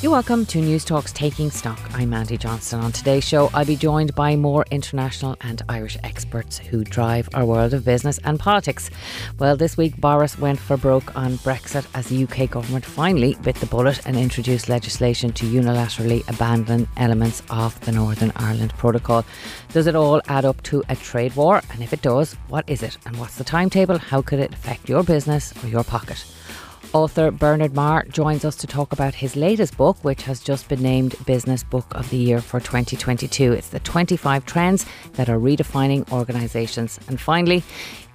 You're welcome to Newstalk's Taking Stock. I'm Mandy Johnston. On today's show, I'll be joined by more international and Irish experts who drive our world of business and politics. Well, this week, Boris went for broke on Brexit as the UK government finally bit the bullet and introduced legislation to unilaterally abandon elements of the Northern Ireland Protocol. Does it all add up to a trade war? And if it does, what is it? And what's the timetable? How could it affect your business or your pocket? Author Bernard Marr joins us to talk about his latest book, which has just been named Business Book of the Year for 2022. It's the 25 trends that are redefining organisations. And finally,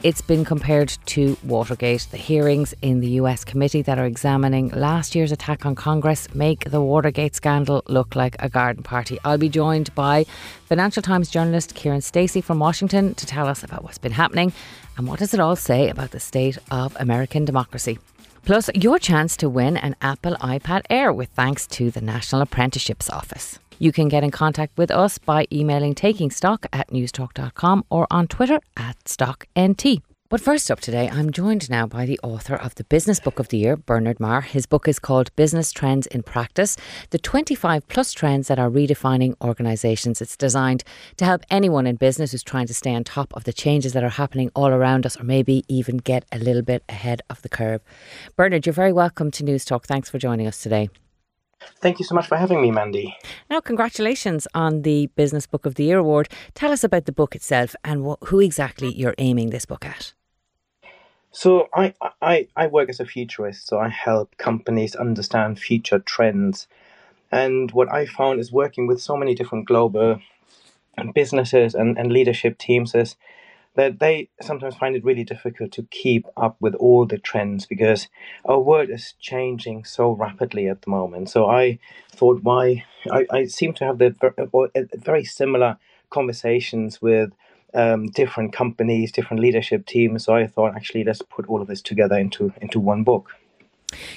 it's been compared to Watergate. The hearings in the US committee that are examining last year's attack on Congress make the Watergate scandal look like a garden party. I'll be joined by Financial Times journalist Kiran Stacey from Washington to tell us about what's been happening and what does it all say about the state of American democracy. Plus, your chance to win an Apple iPad Air with thanks to the National Apprenticeships Office. You can get in contact with us by emailing takingstock at newstalk.com or on Twitter at StockNT. But first up today, I'm joined now by the author of the Business Book of the Year, Bernard Marr. His book is called Business Trends in Practice The 25 Plus Trends That Are Redefining Organisations. It's designed to help anyone in business who's trying to stay on top of the changes that are happening all around us or maybe even get a little bit ahead of the curve. Bernard, you're very welcome to Newstalk. Thanks for joining us today. Thank you so much for having me, Mandy. Now, congratulations on the Business Book of the Year award. Tell us about the book itself and wh- who exactly you're aiming this book at. So I, I, I work as a futurist, so I help companies understand future trends. And what I found is working with so many different global businesses and, and leadership teams is that they sometimes find it really difficult to keep up with all the trends because our world is changing so rapidly at the moment. So I thought, why I, I seem to have the very similar conversations with um, different companies, different leadership teams. So I thought, actually, let's put all of this together into into one book.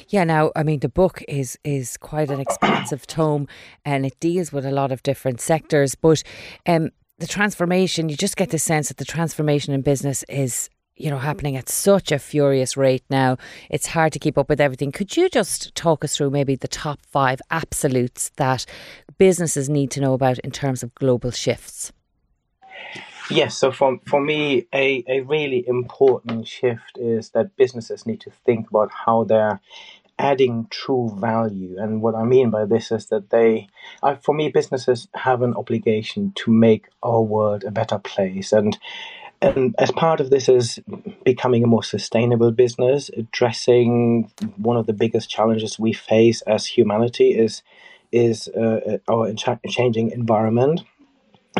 Yeah, now I mean the book is is quite an expansive tome, and it deals with a lot of different sectors. But um, the transformation, you just get the sense that the transformation in business is you know happening at such a furious rate now. It's hard to keep up with everything. Could you just talk us through maybe the top five absolutes that businesses need to know about in terms of global shifts? Yes, so for, for me, a, a really important shift is that businesses need to think about how they're adding true value. And what I mean by this is that they, uh, for me, businesses have an obligation to make our world a better place. And and as part of this is becoming a more sustainable business, addressing one of the biggest challenges we face as humanity is is uh, our changing environment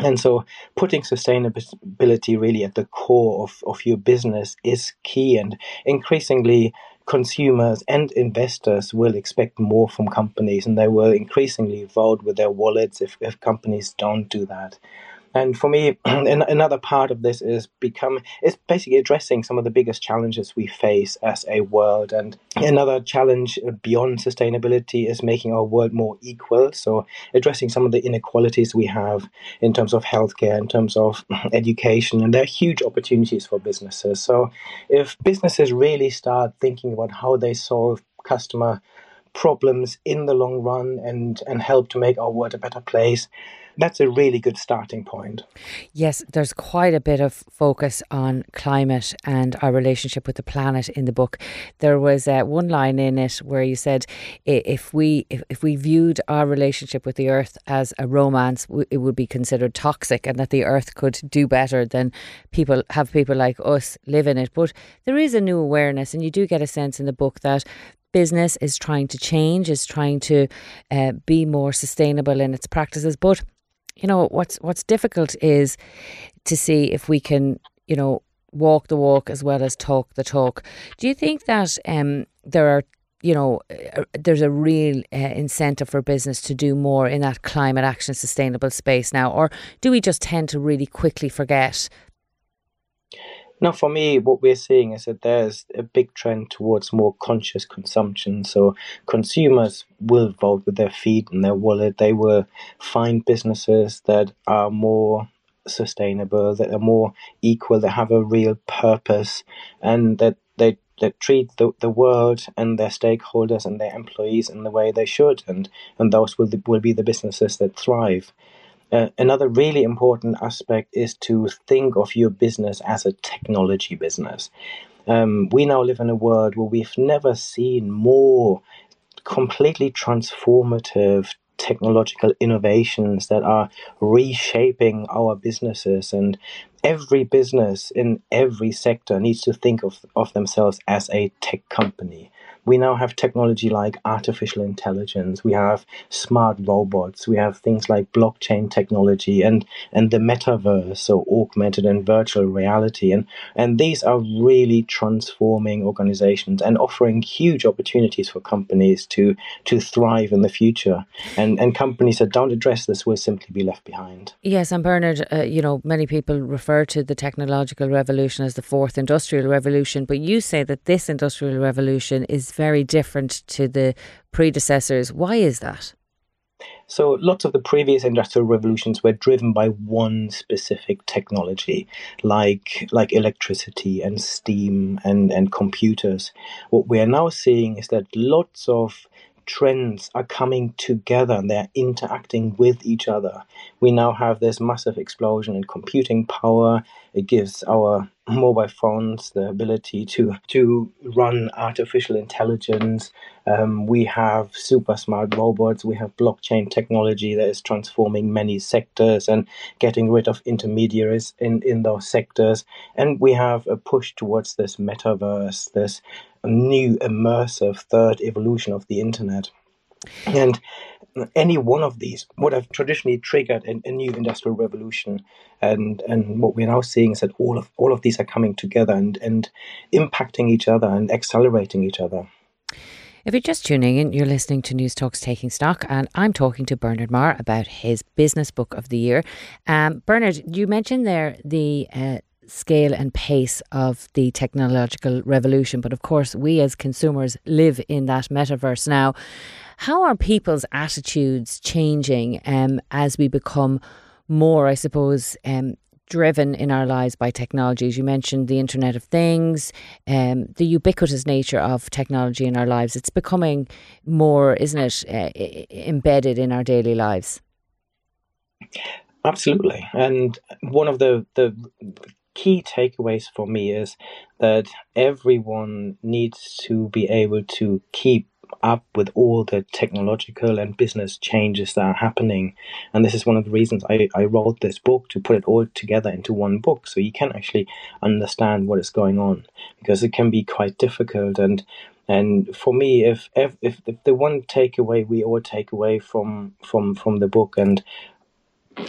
and so putting sustainability really at the core of, of your business is key and increasingly consumers and investors will expect more from companies and they will increasingly vote with their wallets if, if companies don't do that and for me, another part of this is become it's basically addressing some of the biggest challenges we face as a world. And another challenge beyond sustainability is making our world more equal. So addressing some of the inequalities we have in terms of healthcare, in terms of education, and there are huge opportunities for businesses. So if businesses really start thinking about how they solve customer problems in the long run and and help to make our world a better place that's a really good starting point. Yes, there's quite a bit of focus on climate and our relationship with the planet in the book. There was uh, one line in it where you said if we if, if we viewed our relationship with the earth as a romance, it would be considered toxic, and that the earth could do better than people have people like us live in it. But there is a new awareness, and you do get a sense in the book that business is trying to change, is trying to uh, be more sustainable in its practices, but you know what's what's difficult is to see if we can you know walk the walk as well as talk the talk. Do you think that um, there are you know uh, there's a real uh, incentive for business to do more in that climate action sustainable space now or do we just tend to really quickly forget Now, for me, what we're seeing is that there's a big trend towards more conscious consumption. So consumers will vote with their feet and their wallet. They will find businesses that are more sustainable, that are more equal, that have a real purpose, and that they that treat the, the world and their stakeholders and their employees in the way they should, and, and those will, will be the businesses that thrive. Uh, another really important aspect is to think of your business as a technology business. Um, we now live in a world where we've never seen more completely transformative technological innovations that are reshaping our businesses and every business in every sector needs to think of, of themselves as a tech company we now have technology like artificial intelligence, we have smart robots, we have things like blockchain technology and, and the metaverse, so augmented and virtual reality. And, and these are really transforming organizations and offering huge opportunities for companies to, to thrive in the future. And, and companies that don't address this will simply be left behind. Yes, and Bernard, uh, you know, many people refer to the technological revolution as the fourth industrial revolution, but you say that this industrial revolution is very different to the predecessors. Why is that? So, lots of the previous industrial revolutions were driven by one specific technology, like like electricity and steam and, and computers. What we are now seeing is that lots of trends are coming together and they're interacting with each other. We now have this massive explosion in computing power. It gives our mobile phones the ability to to run artificial intelligence. Um, we have super smart robots. We have blockchain technology that is transforming many sectors and getting rid of intermediaries in, in those sectors. And we have a push towards this metaverse, this new immersive third evolution of the internet. And any one of these would have traditionally triggered a, a, new industrial revolution. And and what we're now seeing is that all of all of these are coming together and, and impacting each other and accelerating each other. If you're just tuning in, you're listening to Newstalk's Taking Stock, and I'm talking to Bernard Marr about his business book of the year. Um, Bernard, you mentioned there the uh, scale and pace of the technological revolution. But of course, we as consumers live in that metaverse now. How are people's attitudes changing um, as we become more, I suppose, um, driven in our lives by technologies. You mentioned the Internet of Things, um, the ubiquitous nature of technology in our lives. It's becoming more, isn't it, uh, embedded in our daily lives? Absolutely. And one of the, the key takeaways for me is that everyone needs to be able to keep up with all the technological and business changes that are happening. And this is one of the reasons I, I wrote this book to put it all together into one book so you can actually understand what is going on because it can be quite difficult and and for me if if, if the one takeaway we all take away from from from the book and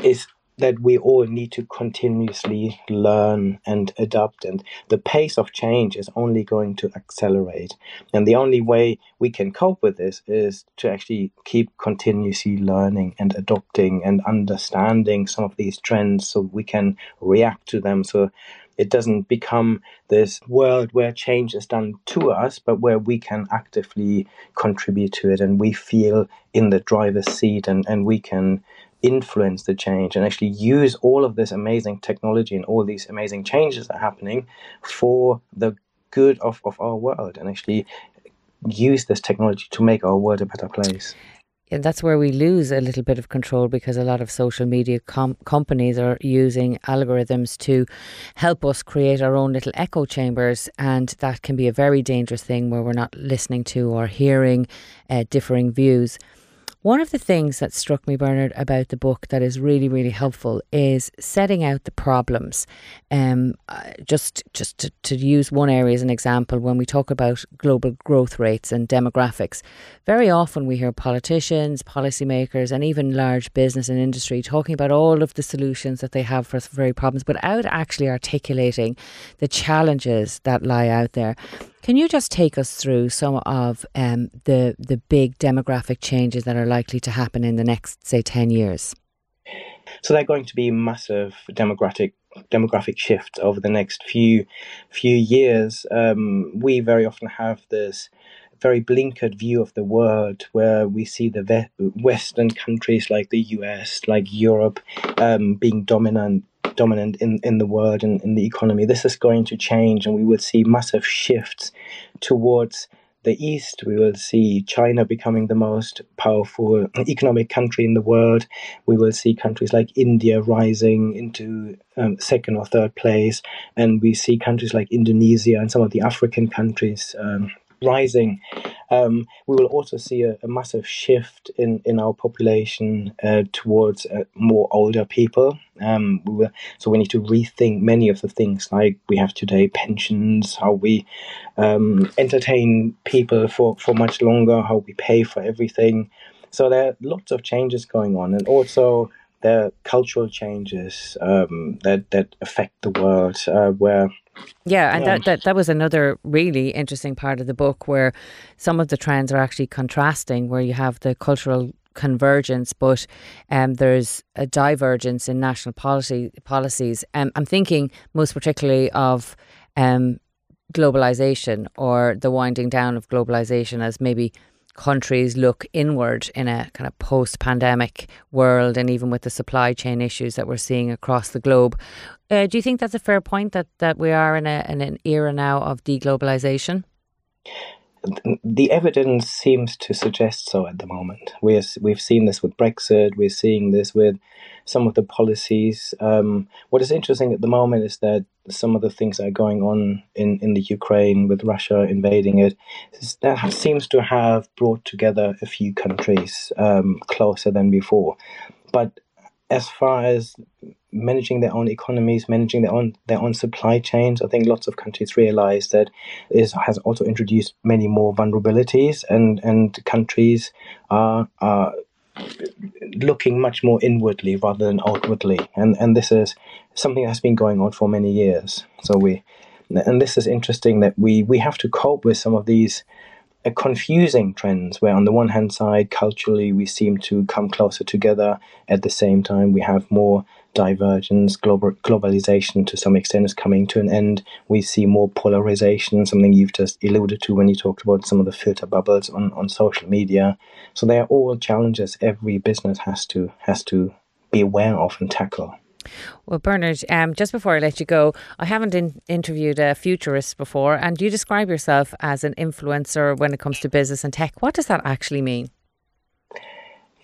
is that we all need to continuously learn and adapt and the pace of change is only going to accelerate. And the only way we can cope with this is to actually keep continuously learning and adopting and understanding some of these trends so we can react to them. So it doesn't become this world where change is done to us, but where we can actively contribute to it. And we feel in the driver's seat and, and we can influence the change and actually use all of this amazing technology and all these amazing changes that are happening for the good of, of our world and actually use this technology to make our world a better place. And that's where we lose a little bit of control because a lot of social media com- companies are using algorithms to help us create our own little echo chambers. And that can be a very dangerous thing where we're not listening to or hearing uh, differing views. One of the things that struck me, Bernard, about the book that is really, really helpful is setting out the problems. Um, uh, just just to, to use one area as an example, when we talk about global growth rates and demographics, very often we hear politicians, policymakers, and even large business and industry talking about all of the solutions that they have for very problems, without actually articulating the challenges that lie out there. Can you just take us through some of um, the the big demographic changes that are likely to happen in the next, say, ten years? So they're going to be massive demographic demographic shifts over the next few few years, um, we very often have this very blinkered view of the world where we see the Western countries like the US, like Europe, um, being dominant dominant in, in the world and in the economy. This is going to change, and we will see massive shifts towards the east, we will see China becoming the most powerful economic country in the world. We will see countries like India rising into um, second or third place, and we see countries like Indonesia and some of the African countries. Um, rising, um, we will also see a, a, massive shift in, in our population uh, towards uh, more older people. Um, we will, so we need to rethink many of the things like we have today, pensions, how we um, entertain people for, for much longer, how we pay for everything. So there are lots of changes going on, and also there are cultural changes um, that that affect the world, uh, where yeah, and that, that that was another really interesting part of the book where some of the trends are actually contrasting, where you have the cultural convergence, but um, there's a divergence in national policy policies. Um, I'm thinking most particularly of um, globalization or the winding down of globalization as maybe countries look inward in a kind of post pandemic world and even with the supply chain issues that we're seeing across the globe. Uh, do you think that's a fair point that, that we are in, a, in an era now of deglobalization? The evidence seems to suggest so at the moment. We're, we've seen this with Brexit, we're seeing this with some of the policies. Um, what is interesting at the moment is that some of the things that are going on in, in the Ukraine with Russia invading it, that seems to have brought together a few countries um, closer than before. But as far as managing their own economies, managing their own their own supply chains, I think lots of countries realize that this has also introduced many more vulnerabilities, and and countries are are looking much more inwardly rather than outwardly. And and this is something that's been going on for many years. So we and this is interesting that we we have to cope with some of these uh, confusing trends where on the one hand side culturally we seem to come closer together at the same time we have more divergence, global globalization to some extent is coming to an end. We see more polarization, something you've just alluded to when you talked about some of the filter bubbles on, on social media. So they are all challenges every business has to has to be aware of and tackle. Well, Bernard, um, just before I let you go, I haven't in- interviewed a futurist before, and you describe yourself as an influencer when it comes to business and tech. What does that actually mean?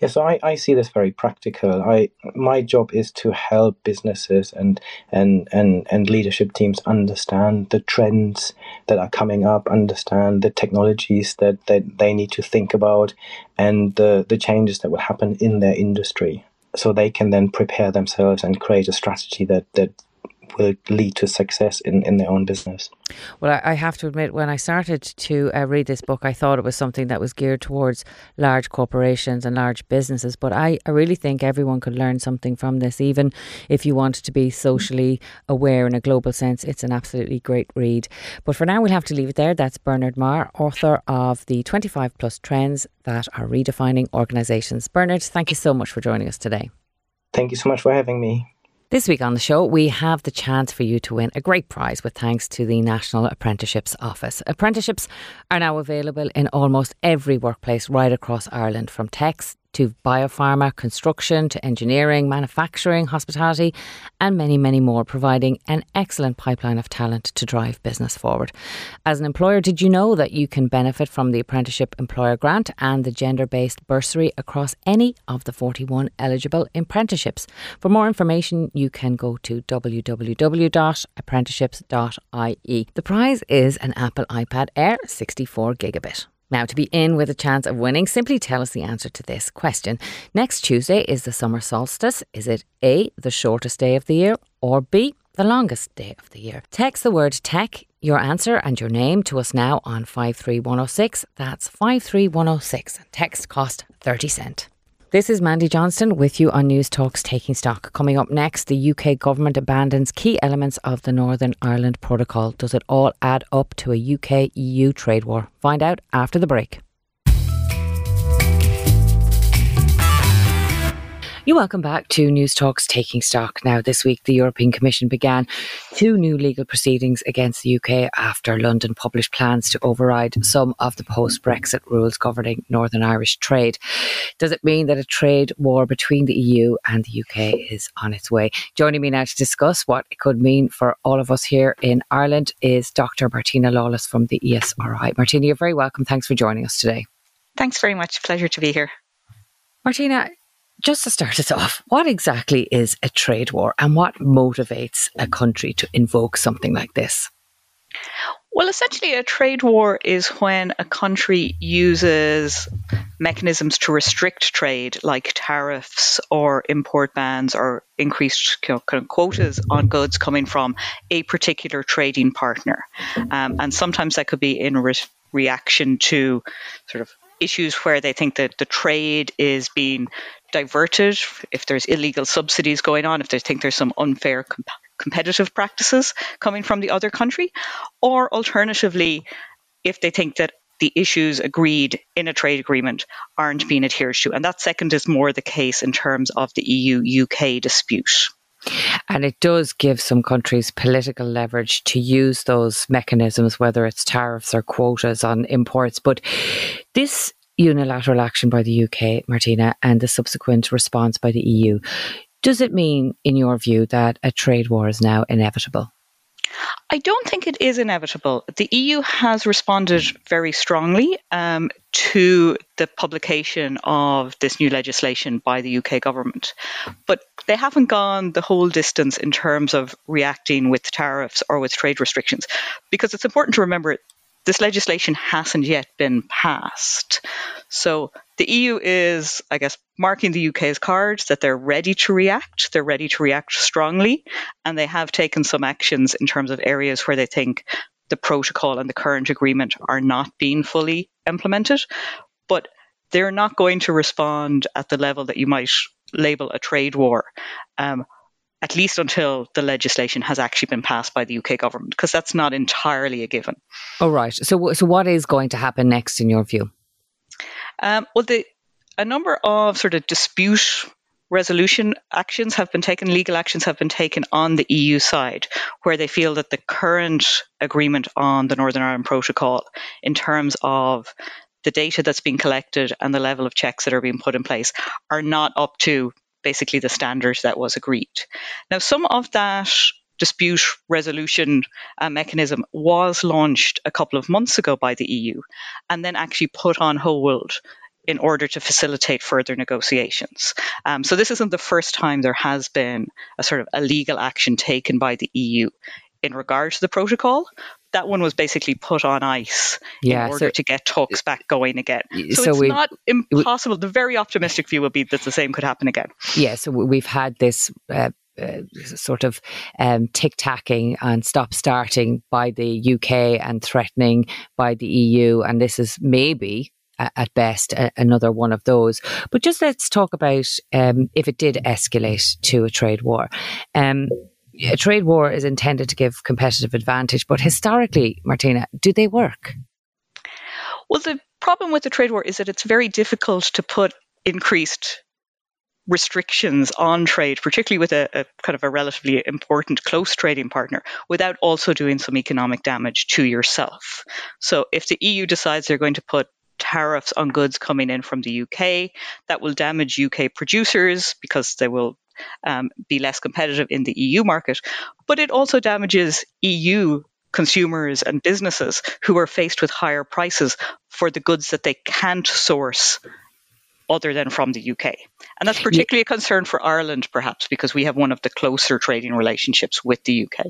Yeah, so I, I see this very practical. I my job is to help businesses and and and and leadership teams understand the trends that are coming up, understand the technologies that, that they need to think about, and the the changes that will happen in their industry, so they can then prepare themselves and create a strategy that that will lead to success in, in their own business. Well, I have to admit, when I started to uh, read this book, I thought it was something that was geared towards large corporations and large businesses. But I, I really think everyone could learn something from this, even if you want to be socially aware in a global sense. It's an absolutely great read. But for now, we'll have to leave it there. That's Bernard Marr, author of the 25 plus trends that are redefining organisations. Bernard, thank you so much for joining us today. Thank you so much for having me. This week on the show, we have the chance for you to win a great prize with thanks to the National Apprenticeships Office. Apprenticeships are now available in almost every workplace right across Ireland, from techs to biopharma, construction to engineering, manufacturing, hospitality, and many, many more, providing an excellent pipeline of talent to drive business forward. As an employer, did you know that you can benefit from the Apprenticeship Employer Grant and the gender based bursary across any of the 41 eligible apprenticeships? For more information, you can go to www.apprenticeships.ie. The prize is an Apple iPad Air 64 gigabit. Now, to be in with a chance of winning, simply tell us the answer to this question. Next Tuesday is the summer solstice. Is it A, the shortest day of the year, or B, the longest day of the year? Text the word tech, your answer, and your name to us now on 53106. That's 53106. Text cost 30 cent. This is Mandy Johnston with you on Newstalk's Taking Stock. Coming up next, the UK government abandons key elements of the Northern Ireland Protocol. Does it all add up to a UK EU trade war? Find out after the break. You welcome back to Newstalk's Taking Stock. Now, this week, the European Commission began two new legal proceedings against the UK after London published plans to override some of the post Brexit rules governing Northern Irish trade. Does it mean that a trade war between the EU and the UK is on its way? Joining me now to discuss what it could mean for all of us here in Ireland is Dr. Martina Lawless from the ESRI. Martina, you're very welcome. Thanks for joining us today. Thanks very much. Pleasure to be here. Martina, just to start us off, what exactly is a trade war and what motivates a country to invoke something like this? Well, essentially, a trade war is when a country uses mechanisms to restrict trade, like tariffs or import bans or increased you know, quotas on goods coming from a particular trading partner. Um, and sometimes that could be in re- reaction to sort of issues where they think that the trade is being diverted, if there's illegal subsidies going on, if they think there's some unfair comp- competitive practices coming from the other country, or alternatively, if they think that the issues agreed in a trade agreement aren't being adhered to. And that second is more the case in terms of the EU UK dispute. And it does give some countries political leverage to use those mechanisms, whether it's tariffs or quotas on imports. But this unilateral action by the UK, Martina, and the subsequent response by the EU, does it mean, in your view, that a trade war is now inevitable? I don't think it is inevitable. The EU has responded very strongly um, to the publication of this new legislation by the UK government, but they haven't gone the whole distance in terms of reacting with tariffs or with trade restrictions, because it's important to remember this legislation hasn't yet been passed. So the EU is, I guess, marking the UK's cards that they're ready to react. They're ready to react strongly, and they have taken some actions in terms of areas where they think the protocol and the current agreement are not being fully implemented. But they're not going to respond at the level that you might label a trade war. Um, at least until the legislation has actually been passed by the UK government, because that's not entirely a given. All right. So, so what is going to happen next, in your view? Um, well, the, a number of sort of dispute resolution actions have been taken, legal actions have been taken on the EU side, where they feel that the current agreement on the Northern Ireland Protocol, in terms of the data that's being collected and the level of checks that are being put in place, are not up to basically the standard that was agreed. Now, some of that dispute resolution uh, mechanism was launched a couple of months ago by the EU and then actually put on hold in order to facilitate further negotiations. Um, so this isn't the first time there has been a sort of a legal action taken by the EU in regard to the protocol. That one was basically put on ice yeah, in order so, to get talks back going again. So, so it's not impossible. The very optimistic view would be that the same could happen again. Yeah, so we've had this uh, uh, sort of um, tick tacking and stop starting by the UK and threatening by the EU. And this is maybe at best another one of those. But just let's talk about um, if it did escalate to a trade war. Um, a trade war is intended to give competitive advantage, but historically, Martina, do they work? Well, the problem with the trade war is that it's very difficult to put increased restrictions on trade, particularly with a, a, kind of a relatively important close trading partner, without also doing some economic damage to yourself. So if the EU decides they're going to put tariffs on goods coming in from the UK, that will damage UK producers because they will um, be less competitive in the EU market, but it also damages EU consumers and businesses who are faced with higher prices for the goods that they can't source other than from the UK. And that's particularly a concern for Ireland, perhaps, because we have one of the closer trading relationships with the UK.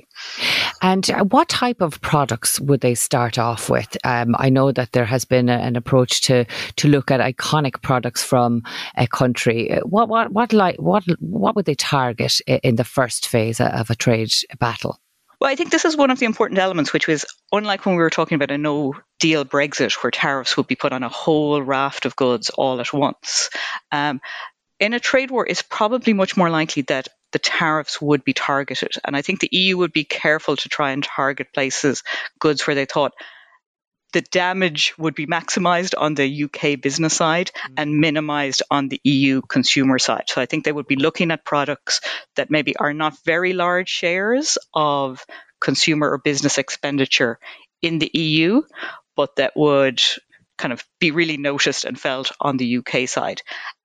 And uh, what type of products would they start off with? Um, I know that there has been a, an approach to to look at iconic products from a country. Uh, what what what like what what would they target in the first phase of a trade battle? Well, I think this is one of the important elements, which was unlike when we were talking about a no deal Brexit, where tariffs would be put on a whole raft of goods all at once. Um, in a trade war, it's probably much more likely that the tariffs would be targeted. And I think the EU would be careful to try and target places, goods where they thought the damage would be maximized on the UK business side mm. and minimized on the EU consumer side. So I think they would be looking at products that maybe are not very large shares of consumer or business expenditure in the EU, but that would kind of be really noticed and felt on the UK side.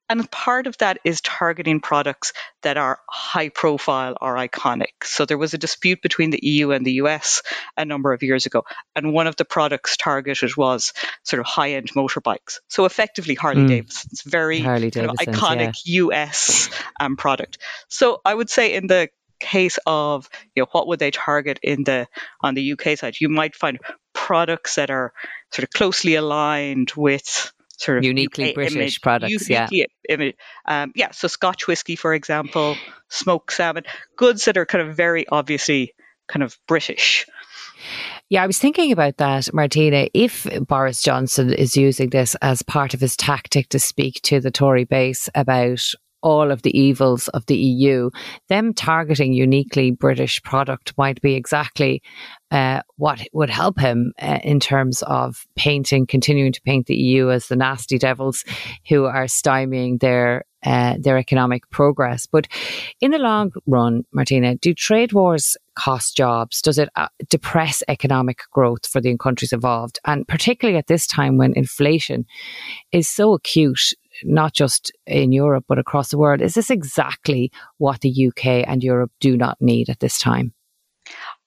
And part of that is targeting products that are high profile or iconic. So there was a dispute between the EU and the US a number of years ago. And one of the products targeted was sort of high end motorbikes. So effectively Harley mm. Davidson's very kind of iconic yeah. US um, product. So I would say in the case of you know what would they target in the on the UK side, you might find products that are sort of closely aligned with sort of uniquely UK British image, products. Uniquely yeah, image, um, yeah. So Scotch whiskey, for example, smoked salmon, goods that are kind of very obviously kind of British. Yeah, I was thinking about that, Martina. If Boris Johnson is using this as part of his tactic to speak to the Tory base about all of the evils of the EU, them targeting uniquely British product might be exactly uh, what would help him uh, in terms of painting, continuing to paint the EU as the nasty devils who are stymieing their uh, their economic progress. But in the long run, Martina, do trade wars cost jobs? Does it uh, depress economic growth for the countries involved? And particularly at this time when inflation is so acute, not just in Europe, but across the world, is this exactly what the UK and Europe do not need at this time?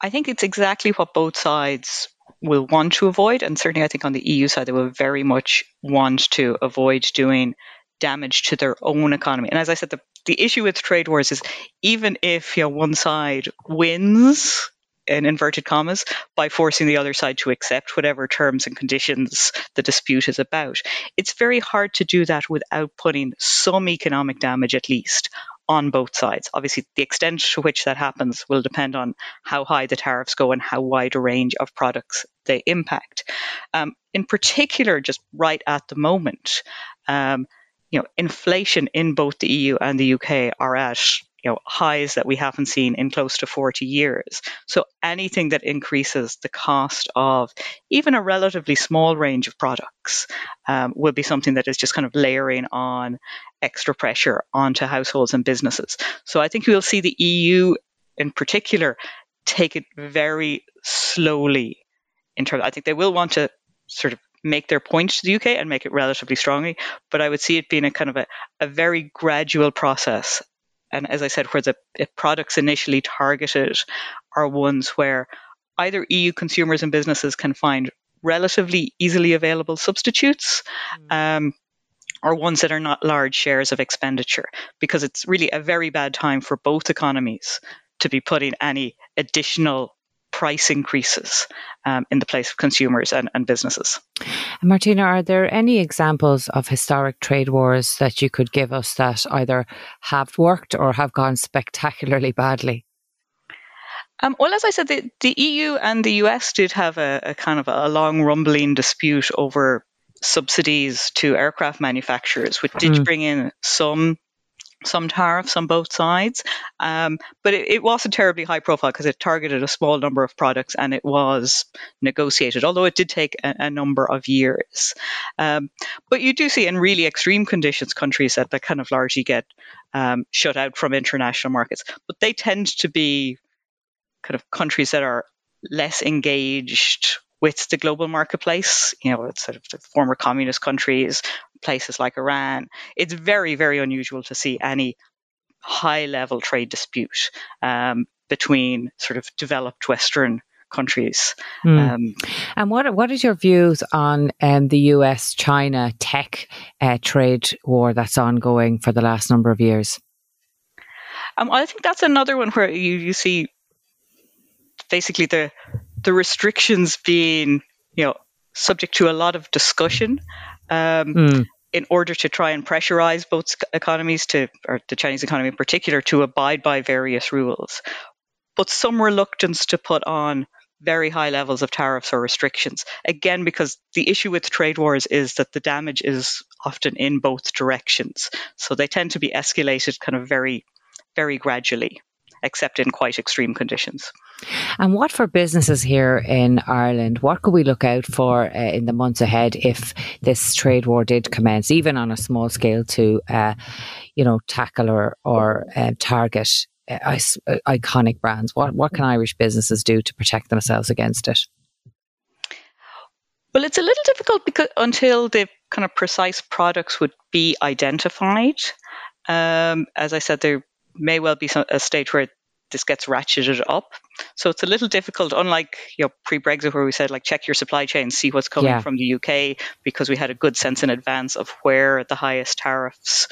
I think it's exactly what both sides will want to avoid. And certainly, I think on the EU side, they will very much want to avoid doing damage to their own economy. And as I said, the, the issue with trade wars is even if you know, one side wins, in inverted commas, by forcing the other side to accept whatever terms and conditions the dispute is about. It's very hard to do that without putting some economic damage, at least, on both sides. Obviously, the extent to which that happens will depend on how high the tariffs go and how wide a range of products they impact. Um, in particular, just right at the moment, um, you know, inflation in both the EU and the UK are at you know highs that we haven't seen in close to 40 years. So anything that increases the cost of even a relatively small range of products um, will be something that is just kind of layering on extra pressure onto households and businesses. So I think we'll see the EU in particular take it very slowly in terms I think they will want to sort of make their point to the UK and make it relatively strongly. But I would see it being a kind of a, a very gradual process. And as I said, where the products initially targeted are ones where either EU consumers and businesses can find relatively easily available substitutes. Mm. Um, or ones that are not large shares of expenditure, because it's really a very bad time for both economies to be putting any additional price increases um, in the place of consumers and, and businesses. Martina, are there any examples of historic trade wars that you could give us that either have worked or have gone spectacularly badly? Um, well, as I said, the, the, EU and the US did have a, a kind of a long rumbling dispute over subsidies to aircraft manufacturers, which did mm. bring in some some tariffs on both sides. Um, but it, it, wasn't terribly high profile because it targeted a small number of products and it was negotiated, although it did take a, a number of years. Um, but you do see in really extreme conditions countries that, that kind of largely get um, shut out from international markets. But they tend to be kind of countries that are less engaged with the global marketplace. You know, it's sort of the former communist countries, places like Iran. It's very, very unusual to see any high level trade dispute um, between sort of developed Western countries. Mm. Um, and what what is your views on um, the U.S. China tech uh, trade war that's ongoing for the last number of years? Um, I think that's another one where you, you see basically the the restrictions being, you know, subject to a lot of discussion um, mm. In order to try and pressurize both economies to, or the Chinese economy in particular, to abide by various rules. But some reluctance to put on very high levels of tariffs or restrictions. Again, because the issue with trade wars is that the damage is often in both directions. So they tend to be escalated kind of very, very gradually except in quite extreme conditions. And what for businesses here in Ireland? What could we look out for uh, in the months ahead if this trade war did commence, even on a small scale, to uh, you know tackle or or uh, target uh, uh, iconic brands? What what can Irish businesses do to protect themselves against it? Well, it's a little difficult because until the kind of precise products would be identified. Um, as I said, there may well be some, a stage where this gets ratcheted up. So it's a little difficult, unlike you know pre-Brexit where we said like check your supply chain, see what's coming yeah. from the UK, because we had a good sense in advance of where the highest tariffs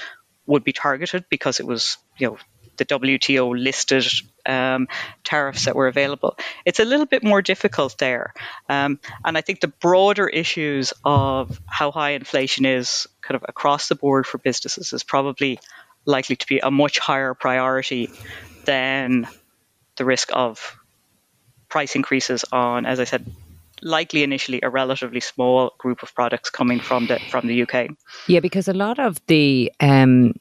would be targeted because it was you know the WTO listed um, tariffs that were available. It's a little bit more difficult there. Um, and I think the broader issues of how high inflation is kind of across the board for businesses is probably likely to be a much higher priority than the risk of price increases on, as I said, likely initially a relatively small group of products coming from the from the UK. Yeah, because a lot of the um,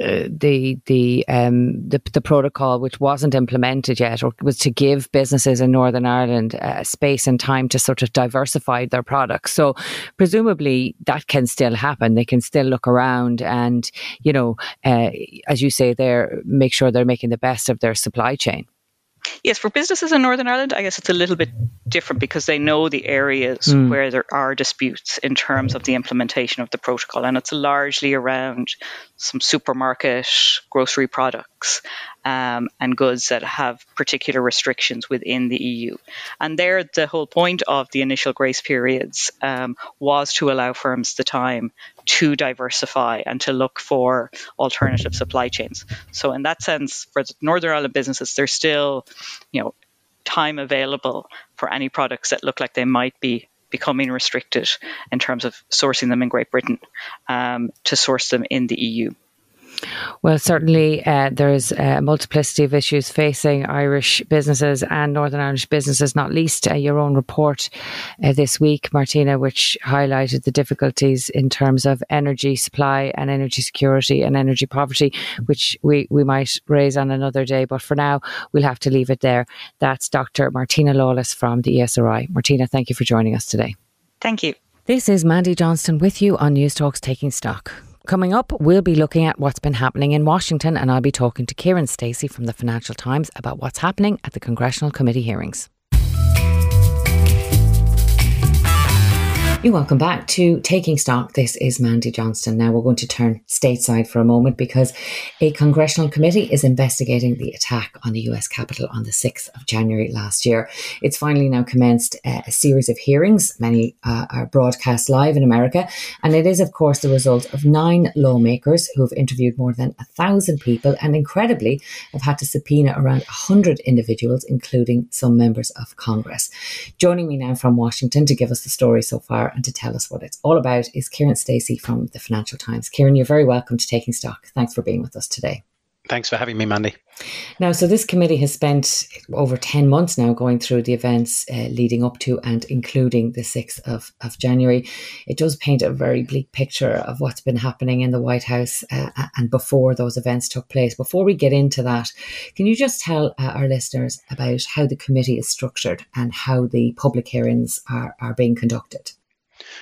uh, the the um the, the protocol which wasn't implemented yet or was to give businesses in Northern Ireland uh, space and time to sort of diversify their products. So presumably that can still happen. They can still look around and you know uh, as you say there make sure they're making the best of their supply chain Yes, for businesses in Northern Ireland, I guess it's a little bit different because they know the areas mm. where there are disputes in terms of the implementation of the protocol, and it's largely around some supermarket grocery products um, and goods that have particular restrictions within the EU. And there, the whole point of the initial grace periods um, was to allow firms the time to diversify and to look for alternative supply chains. So, in that sense, for Northern Ireland businesses, there's still, you know, time available for any products that look like they might be becoming restricted in terms of sourcing them in Great Britain um, to source them in the EU. Well, certainly uh, there's a multiplicity of issues facing Irish businesses and Northern Irish businesses, not least uh, your own report uh, this week, Martina, which highlighted the difficulties in terms of energy supply and energy security and energy poverty, which we, we might raise on another day. But for now, we'll have to leave it there. That's Dr. Martina Lawless from the ESRI. Martina, thank you for joining us today. Thank you. This is Mandy Johnston with you on Newstalk's Taking Stock. Coming up, we'll be looking at what's been happening in Washington, and I'll be talking to Kiran Stacey from the Financial Times about what's happening at the Congressional Committee hearings. You welcome back to Taking Stock. This is Mandy Johnston. Now we're going to turn stateside for a moment because a congressional committee is investigating the attack on the US Capitol on the 6th of January last year. It's finally now commenced uh, a series of hearings. Many uh, are broadcast live in America. And it is, of course, the result of nine lawmakers who have interviewed more than a thousand people and incredibly have had to subpoena around 100 individuals, including some members of Congress. Joining me now from Washington to give us the story so far and to tell us what it's all about is Kiran Stacey from the Financial Times. Kiran, you're very welcome to Taking Stock. Thanks for being with us today. Thanks for having me, Mandy. Now, so this committee has spent over 10 months now going through the events uh, leading up to and including the 6th of, of January. It does paint a very bleak picture of what's been happening in the White House uh, and before those events took place. Before we get into that, can you just tell uh, our listeners about how the committee is structured and how the public hearings are, are being conducted?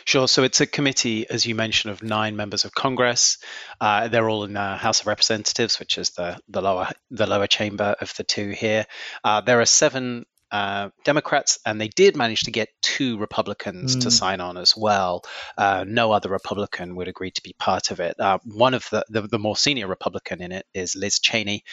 Sure. So it's a committee, as you mentioned, of nine members of Congress. Uh, they're all in the House of Representatives, which is the the lower the lower chamber of the two here. Uh, there are seven uh, Democrats, and they did manage to get two Republicans mm. to sign on as well. Uh, no other Republican would agree to be part of it. Uh, one of the, the, the more senior Republican in it is Liz Cheney,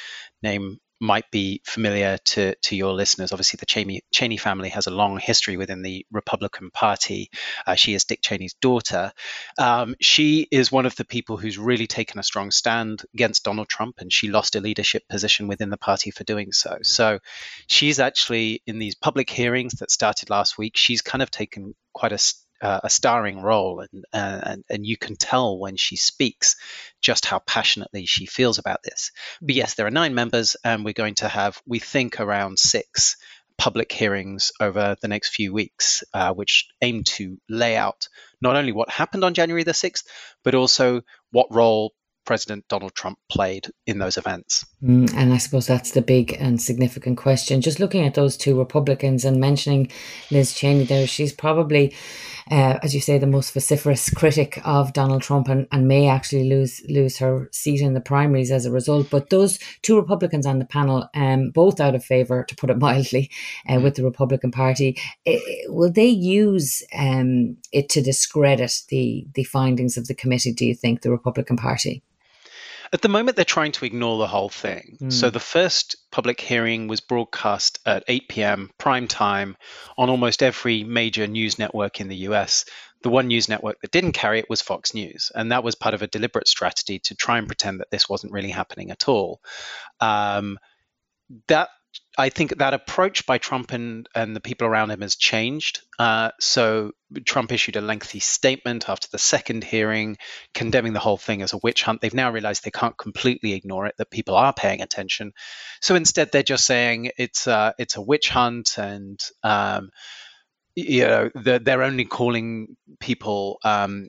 name might be familiar to, to your listeners. Obviously, the Cheney, Cheney family has a long history within the Republican Party. Uh, she is Dick Cheney's daughter. Um, she is one of the people who's really taken a strong stand against Donald Trump, and she lost a leadership position within the party for doing so. So she's actually in these public hearings that started last week, she's kind of taken quite a uh, a starring role, and, uh, and and you can tell when she speaks just how passionately she feels about this. But yes, there are nine members, and we're going to have, we think, around six public hearings over the next few weeks, uh, which aim to lay out not only what happened on January the 6th, but also what role President Donald Trump played in those events. Mm, and I suppose that's the big and significant question. Just looking at those two Republicans and mentioning Liz Cheney there, she's probably, uh, as you say, the most vociferous critic of Donald Trump and, and may actually lose lose her seat in the primaries as a result. But those two Republicans on the panel, um, both out of favour, to put it mildly, uh, mm. with the Republican Party, it, will they use um, it to discredit the the findings of the committee? Do you think the Republican Party? At the moment, they're trying to ignore the whole thing. Mm. So the first public hearing was broadcast at 8 p.m. prime time on almost every major news network in the US. The one news network that didn't carry it was Fox News, and that was part of a deliberate strategy to try and pretend that this wasn't really happening at all. Um, that I think that approach by Trump and, and the people around him has changed. Uh, so Trump issued a lengthy statement after the second hearing, condemning the whole thing as a witch hunt. They've now realized they can't completely ignore it; that people are paying attention. So instead, they're just saying it's uh, it's a witch hunt, and um, you know they're, they're, only calling people um,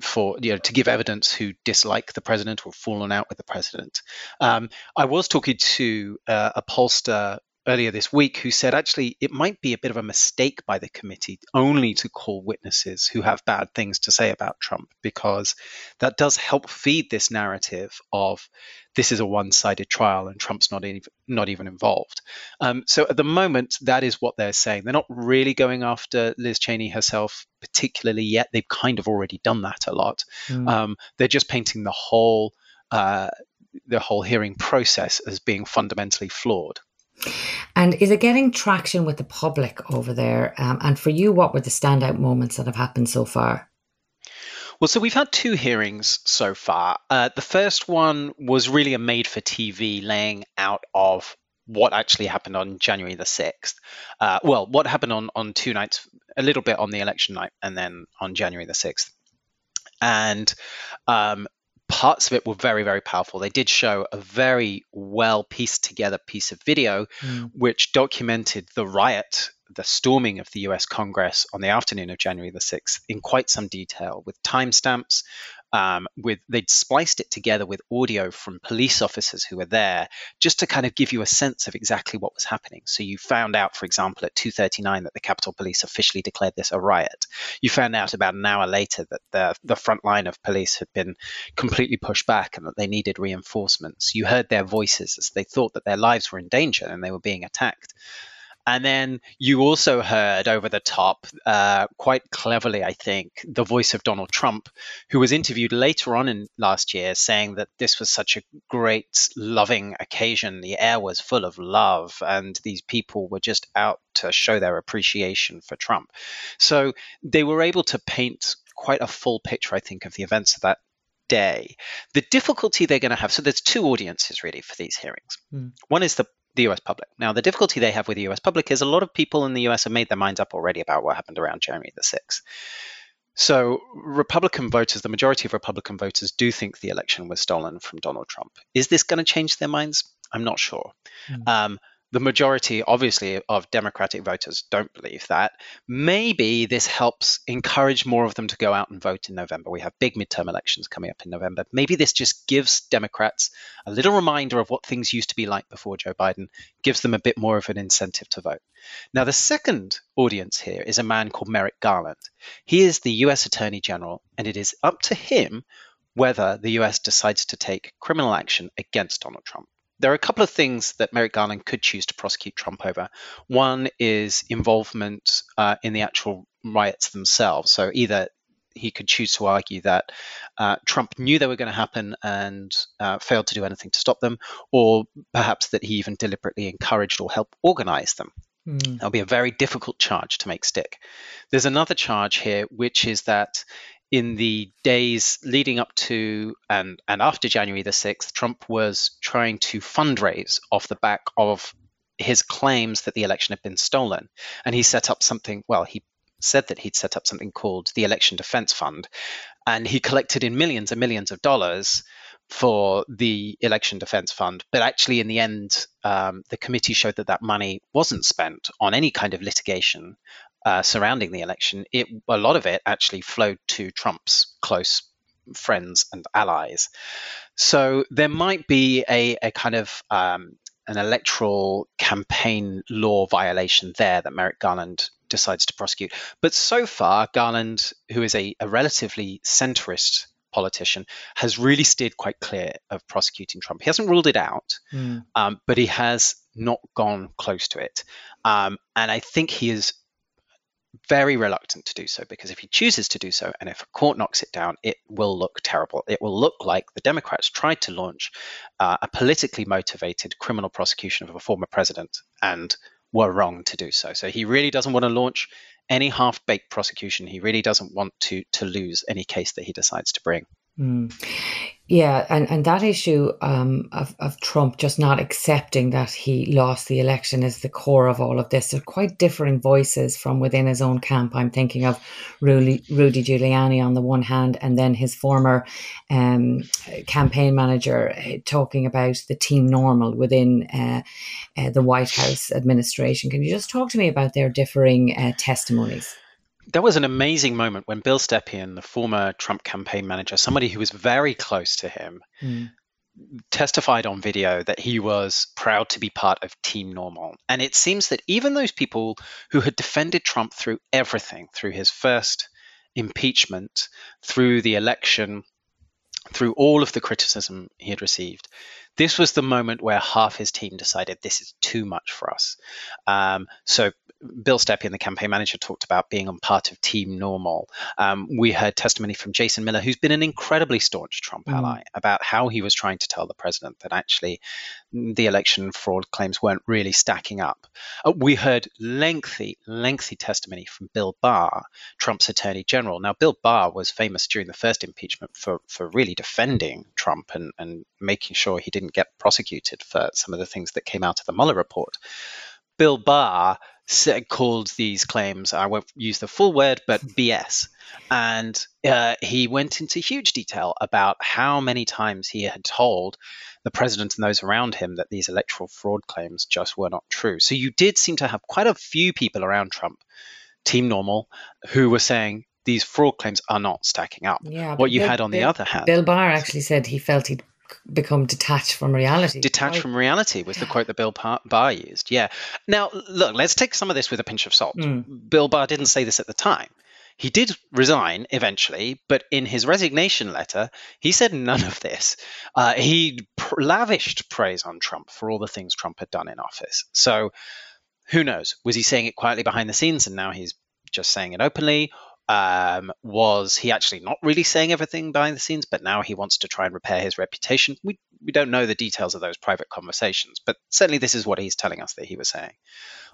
for you know to give evidence who dislike the president or fallen out with the president. Um, I was talking to uh, a pollster earlier this week who said actually it might be a bit of a mistake by the committee only to call witnesses who have bad things to say about Trump because that does help feed this narrative of this is a one-sided trial and Trump's not even not even involved. Um, so at the moment, that is what they're saying. They're not really going after Liz Cheney herself particularly yet. They've kind of already done that a lot. Mm. Um, they're just painting the whole uh, the whole hearing process as being fundamentally flawed. And is it getting traction with the public over there? Um, and for you, what were the standout moments that have happened so far? Well, so we've had two hearings so far. Uh, the first one was really a made for TV laying out of what actually happened on January the 6th. Uh, well, what happened on, on two nights, a little bit on the election night, and then on January the 6th. And um, parts of it were very, very powerful. They did show a very well pieced together piece of video mm. which documented the riot the storming of the US Congress on the afternoon of January the 6th in quite some detail with timestamps. Um, with they'd spliced it together with audio from police officers who were there just to kind of give you a sense of exactly what was happening. So you found out, for example, at 2:39 that the Capitol Police officially declared this a riot. You found out about an hour later that the the front line of police had been completely pushed back and that they needed reinforcements. You heard their voices as they thought that their lives were in danger and they were being attacked. And then you also heard over the top, uh, quite cleverly, I think, the voice of Donald Trump, who was interviewed later on in last year saying that this was such a great, loving occasion. The air was full of love, and these people were just out to show their appreciation for Trump. So they were able to paint quite a full picture, I think, of the events of that day. The difficulty they're going to have so there's two audiences really for these hearings. Mm. One is the the US public. Now, the difficulty they have with the US public is a lot of people in the US have made their minds up already about what happened around January the 6th. So, Republican voters, the majority of Republican voters, do think the election was stolen from Donald Trump. Is this going to change their minds? I'm not sure. Mm. Um, the majority, obviously, of Democratic voters don't believe that. Maybe this helps encourage more of them to go out and vote in November. We have big midterm elections coming up in November. Maybe this just gives Democrats a little reminder of what things used to be like before Joe Biden, gives them a bit more of an incentive to vote. Now, the second audience here is a man called Merrick Garland. He is the US Attorney General, and it is up to him whether the US decides to take criminal action against Donald Trump there are a couple of things that Merrick Garland could choose to prosecute Trump over. One is involvement uh, in the actual riots themselves. So either he could choose to argue that uh, Trump knew they were going to happen and uh, failed to do anything to stop them, or perhaps that he even deliberately encouraged or helped organize them. Mm. That'll be a very difficult charge to make stick. There's another charge here, which is that in the days leading up to and, and after January the 6th, Trump was trying to fundraise off the back of his claims that the election had been stolen. And he set up something, well, he said that he'd set up something called the Election Defense Fund. And he collected in millions and millions of dollars for the Election Defense Fund. But actually, in the end, um, the committee showed that that money wasn't spent on any kind of litigation uh, surrounding the election, it a lot of it actually flowed to Trump's close friends and allies. So there might be a, a kind of um, an electoral campaign law violation there that Merrick Garland decides to prosecute. But so far, Garland, who is a, a relatively centrist politician, has really steered quite clear of prosecuting Trump. He hasn't ruled it out, mm. um, but he has not gone close to it. Um, and I think he is very reluctant to do so because if he chooses to do so and if a court knocks it down, it will look terrible. It will look like the Democrats tried to launch uh, a politically motivated criminal prosecution of a former president and were wrong to do so. So he really doesn't want to launch any half baked prosecution. He really doesn't want to, to lose any case that he decides to bring. Mm. Yeah, and, and that issue um, of, of Trump just not accepting that he lost the election is the core of all of this. There are quite differing voices from within his own camp. I'm thinking of Rudy, Rudy Giuliani on the one hand, and then his former um, campaign manager uh, talking about the team normal within uh, uh, the White House administration. Can you just talk to me about their differing uh, testimonies? That was an amazing moment when Bill Stepien, the former Trump campaign manager, somebody who was very close to him, mm. testified on video that he was proud to be part of Team Normal. And it seems that even those people who had defended Trump through everything, through his first impeachment, through the election, through all of the criticism he had received, this was the moment where half his team decided this is too much for us. Um, so Bill Stepien, the campaign manager, talked about being on part of Team Normal. Um, we heard testimony from Jason Miller, who's been an incredibly staunch Trump mm. ally, about how he was trying to tell the president that actually the election fraud claims weren't really stacking up. Uh, we heard lengthy, lengthy testimony from Bill Barr, Trump's attorney general. Now, Bill Barr was famous during the first impeachment for, for really defending Trump and, and making sure he didn't get prosecuted for some of the things that came out of the Mueller report. Bill Barr called these claims, I won't use the full word, but BS. And uh, he went into huge detail about how many times he had told the president and those around him that these electoral fraud claims just were not true. So you did seem to have quite a few people around Trump, Team Normal, who were saying these fraud claims are not stacking up. Yeah, what you Bill, had on Bill, the other hand. Bill Barr actually said he felt he'd become detached from reality. Detached from reality was the quote that Bill Barr used. Yeah. Now, look, let's take some of this with a pinch of salt. Mm. Bill Barr didn't say this at the time. He did resign eventually, but in his resignation letter, he said none of this. Uh, he pr- lavished praise on Trump for all the things Trump had done in office. So, who knows? Was he saying it quietly behind the scenes and now he's just saying it openly? Um, was he actually not really saying everything behind the scenes, but now he wants to try and repair his reputation? We we don't know the details of those private conversations, but certainly this is what he's telling us that he was saying.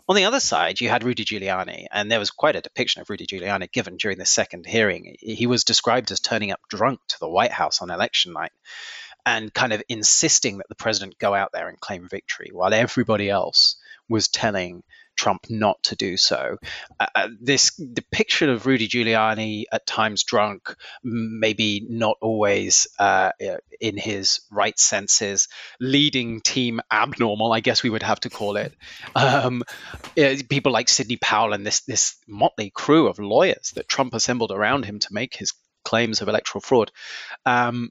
On the other side, you had Rudy Giuliani, and there was quite a depiction of Rudy Giuliani given during the second hearing. He was described as turning up drunk to the White House on election night and kind of insisting that the president go out there and claim victory, while everybody else was telling Trump not to do so. Uh, uh, this depiction of Rudy Giuliani at times drunk, maybe not always uh, in his right senses, leading team abnormal, I guess we would have to call it. Um, people like Sidney Powell and this this motley crew of lawyers that Trump assembled around him to make his claims of electoral fraud. Um,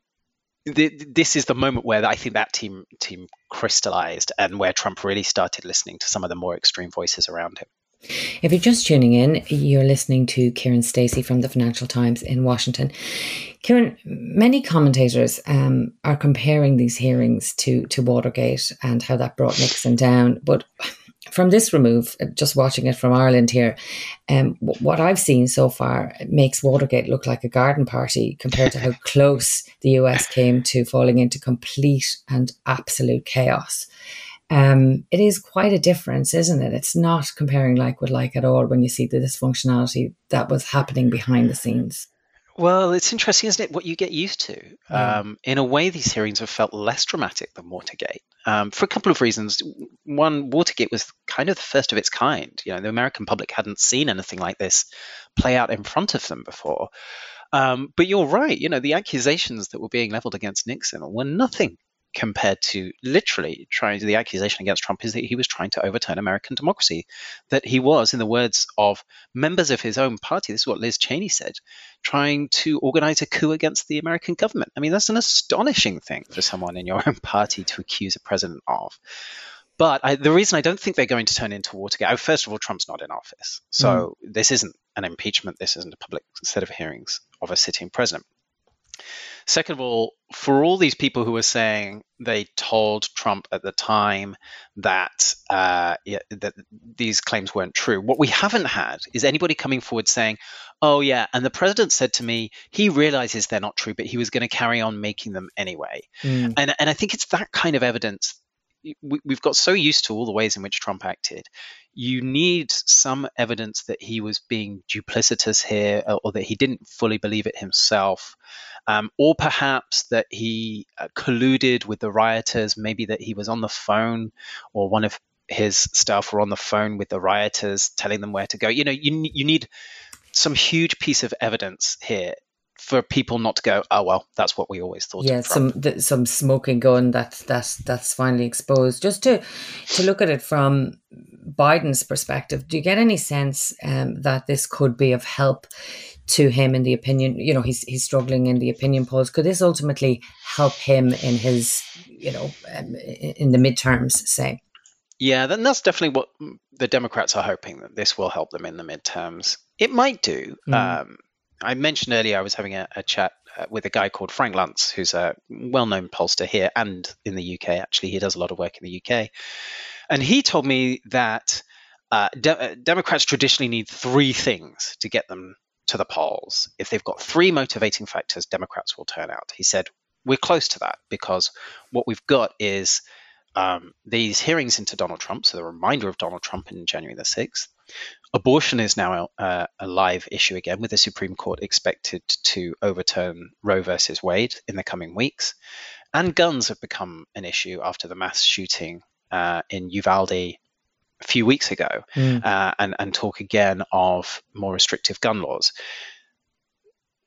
this is the moment where I think that team team crystallized and where Trump really started listening to some of the more extreme voices around him. If you're just tuning in, you're listening to Kiran Stacey from the Financial Times in Washington. Kiran, many commentators um, are comparing these hearings to to Watergate and how that brought Nixon down, but from this remove, uh, just watching it from Ireland here, um, what I've seen so far makes Watergate look like a garden party compared to how close the US came to falling into complete and absolute chaos. Um, it is quite a difference, isn't it? It's not comparing like with like at all when you see the dysfunctionality that was happening behind the scenes. Well, it's interesting, isn't it? What you get used to. Yeah. Um, in a way, these hearings have felt less dramatic than Watergate um, for a couple of reasons. One, Watergate was kind of the first of its kind. You know, the American public hadn't seen anything like this play out in front of them before. Um, but you're right. You know, the accusations that were being leveled against Nixon were nothing compared to literally trying to the accusation against Trump is that he was trying to overturn American democracy. That he was, in the words of members of his own party, this is what Liz Cheney said, trying to organize a coup against the American government. I mean, that's an astonishing thing for someone in your own party to accuse a president of. But I, the reason I don't think they're going to turn into Watergate, first of all, Trump's not in office. So mm. this isn't an impeachment. This isn't a public set of hearings of a sitting president. Second of all, for all these people who are saying they told Trump at the time that uh, yeah, that these claims weren't true, what we haven't had is anybody coming forward saying, "Oh yeah," and the president said to me he realizes they're not true, but he was going to carry on making them anyway. Mm. And and I think it's that kind of evidence we, have got so used to all the ways in which Trump acted. You need some evidence that he was being duplicitous here, or that he didn't fully believe it himself, um, or perhaps that he uh, colluded with the rioters. Maybe that he was on the phone, or one of his staff were on the phone with the rioters, telling them where to go. You know, you you need some huge piece of evidence here for people not to go, oh well, that's what we always thought. Yeah, some th- some smoking gun that that's that's finally exposed. Just to to look at it from Biden's perspective, do you get any sense um, that this could be of help to him in the opinion? You know, he's he's struggling in the opinion polls. Could this ultimately help him in his you know um, in the midterms? Say. Yeah, then that's definitely what the Democrats are hoping that this will help them in the midterms. It might do. Mm. Um, I mentioned earlier I was having a, a chat uh, with a guy called Frank Luntz, who's a well-known pollster here and in the UK. Actually, he does a lot of work in the UK, and he told me that uh, de- uh, Democrats traditionally need three things to get them to the polls. If they've got three motivating factors, Democrats will turn out. He said we're close to that because what we've got is um, these hearings into Donald Trump, so the reminder of Donald Trump in January the 6th. Abortion is now a, a live issue again, with the Supreme Court expected to overturn Roe versus Wade in the coming weeks. And guns have become an issue after the mass shooting uh, in Uvalde a few weeks ago, mm. uh, and, and talk again of more restrictive gun laws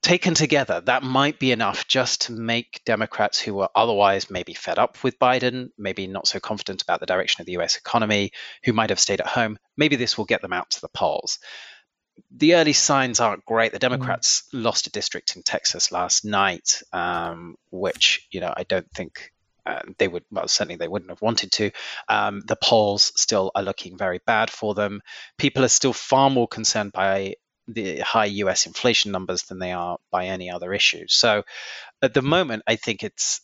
taken together, that might be enough just to make Democrats who are otherwise maybe fed up with Biden, maybe not so confident about the direction of the US economy, who might have stayed at home, maybe this will get them out to the polls. The early signs aren't great. The mm. Democrats mm. lost a district in Texas last night, um, which you know I don't think uh, they would well certainly they wouldn't have wanted to um, the polls still are looking very bad for them people are still far more concerned by the high US inflation numbers than they are by any other issue. So at the moment, I think it's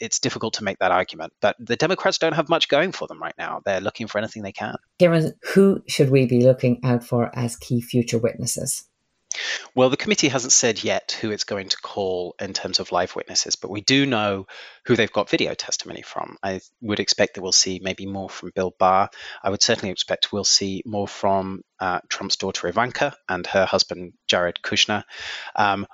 it's difficult to make that argument. But the Democrats don't have much going for them right now. They're looking for anything they can. Kiran, who should we be looking out for as key future witnesses? Well, the committee hasn't said yet who it's going to call in terms of live witnesses, but we do know who they've got video testimony from. I would expect that we'll see maybe more from Bill Barr. I would certainly expect we'll see more from uh, Trump's daughter Ivanka and her husband Jared Kushner. Um,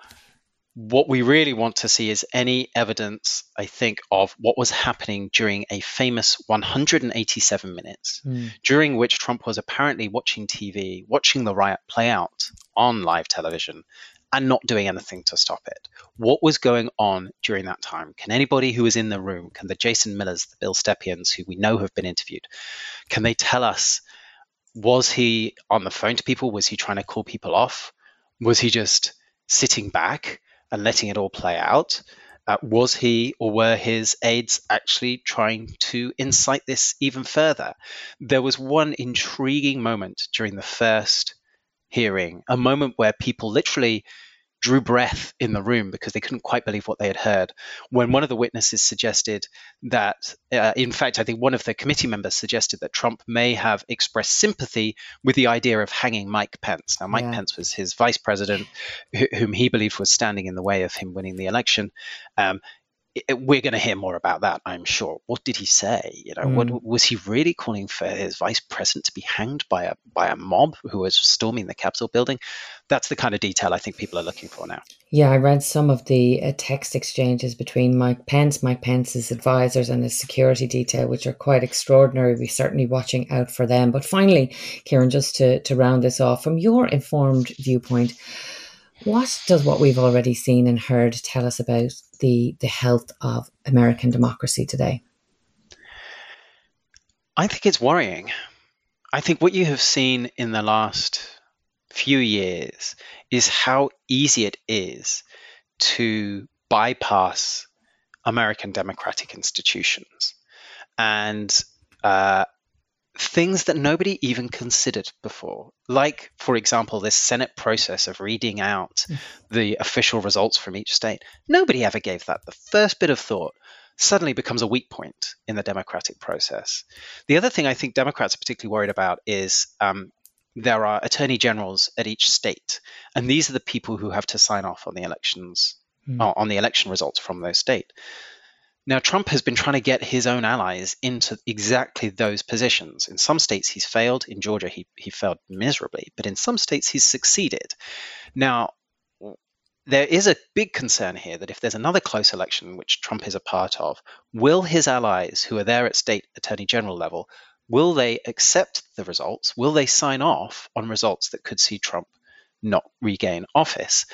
what we really want to see is any evidence, I think, of what was happening during a famous 187 minutes, mm. during which Trump was apparently watching TV, watching the riot play out on live television, and not doing anything to stop it. What was going on during that time? Can anybody who was in the room, can the Jason Millers, the Bill Stepiens, who we know have been interviewed, can they tell us? Was he on the phone to people? Was he trying to call people off? Was he just sitting back? And letting it all play out? Uh, was he or were his aides actually trying to incite this even further? There was one intriguing moment during the first hearing, a moment where people literally drew breath in the room because they couldn't quite believe what they had heard. When one of the witnesses suggested that, uh, in fact, I think one of the committee members suggested that Trump may have expressed sympathy with the idea of hanging Mike Pence. Now, Mike yeah. Pence was his vice president, wh- whom he believed was standing in the way of him winning the election. Um, we're going to hear more about that, I'm sure. What did he say? You know, mm. what was he really calling for his vice president to be hanged by a by a mob who was storming the Capitol building? That's the kind of detail I think people are looking for now. Yeah, I read some of the uh, text exchanges between Mike Pence, Mike Pence's advisors, and his security detail, which are quite extraordinary. We're certainly watching out for them. But finally, Kiran, just to to round this off, from your informed viewpoint What does what we've already seen and heard tell us about the, the health of American democracy today? I think it's worrying. I think what you have seen in the last few years is how easy it is to bypass American democratic institutions and uh, things that nobody even considered before. Like, for example, this Senate process of reading out mm. the official results from each state. Nobody ever gave that the first bit of thought suddenly becomes a weak point in the democratic process. The other thing I think Democrats are particularly worried about is um, there are attorney generals at each state, and these are the people who have to sign off on the elections, mm. uh, on the election results from those state. Now, Trump has been trying to get his own allies into exactly those positions. In some states, he's failed. In Georgia, he, he failed miserably, but in some states, he's succeeded. Now, there is a big concern here that if there's another close election, which Trump is a part of, will his allies who are there at state attorney general level, will they accept the results? Will they sign off on results that could see Trump not regain office?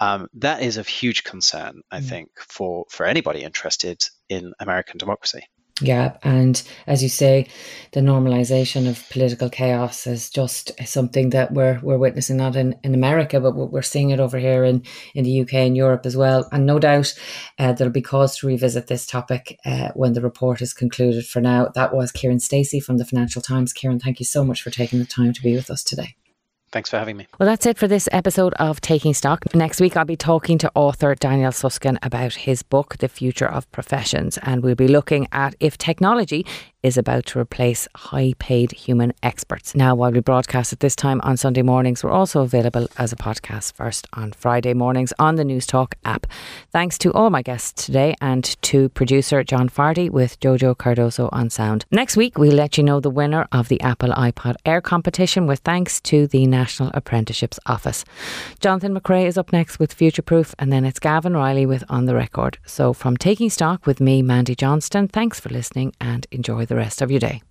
Um, that is of huge concern, I mm. think, for, for anybody interested in American democracy. Yeah, and as you say, the normalization of political chaos is just something that we're we're witnessing not in, in America, but we're seeing it over here in, in the UK and Europe as well. And no doubt uh, there'll be cause to revisit this topic uh, when the report is concluded. For now, that was Kiran Stacey from the Financial Times. Kiran, thank you so much for taking the time to be with us today. Thanks for having me. Well, that's it for this episode of Taking Stock. Next week, I'll be talking to author Daniel Susskind about his book, The Future of Professions, and we'll be looking at if technology is about to replace high paid human experts. Now, while we broadcast at this time on Sunday mornings, we're also available as a podcast first on Friday mornings on the Newstalk app. Thanks to all my guests today and to producer John Fardy with Jojo Cardoso on sound. Next week, we'll let you know the winner of the Apple iPad Air competition with thanks to the National Apprenticeships Office. Jonathan McCrea is up next with Future Proof, and then it's Gavin Reilly with On the Record. So, from Taking Stock with me, Mandy Johnston, thanks for listening and enjoy the rest of your day.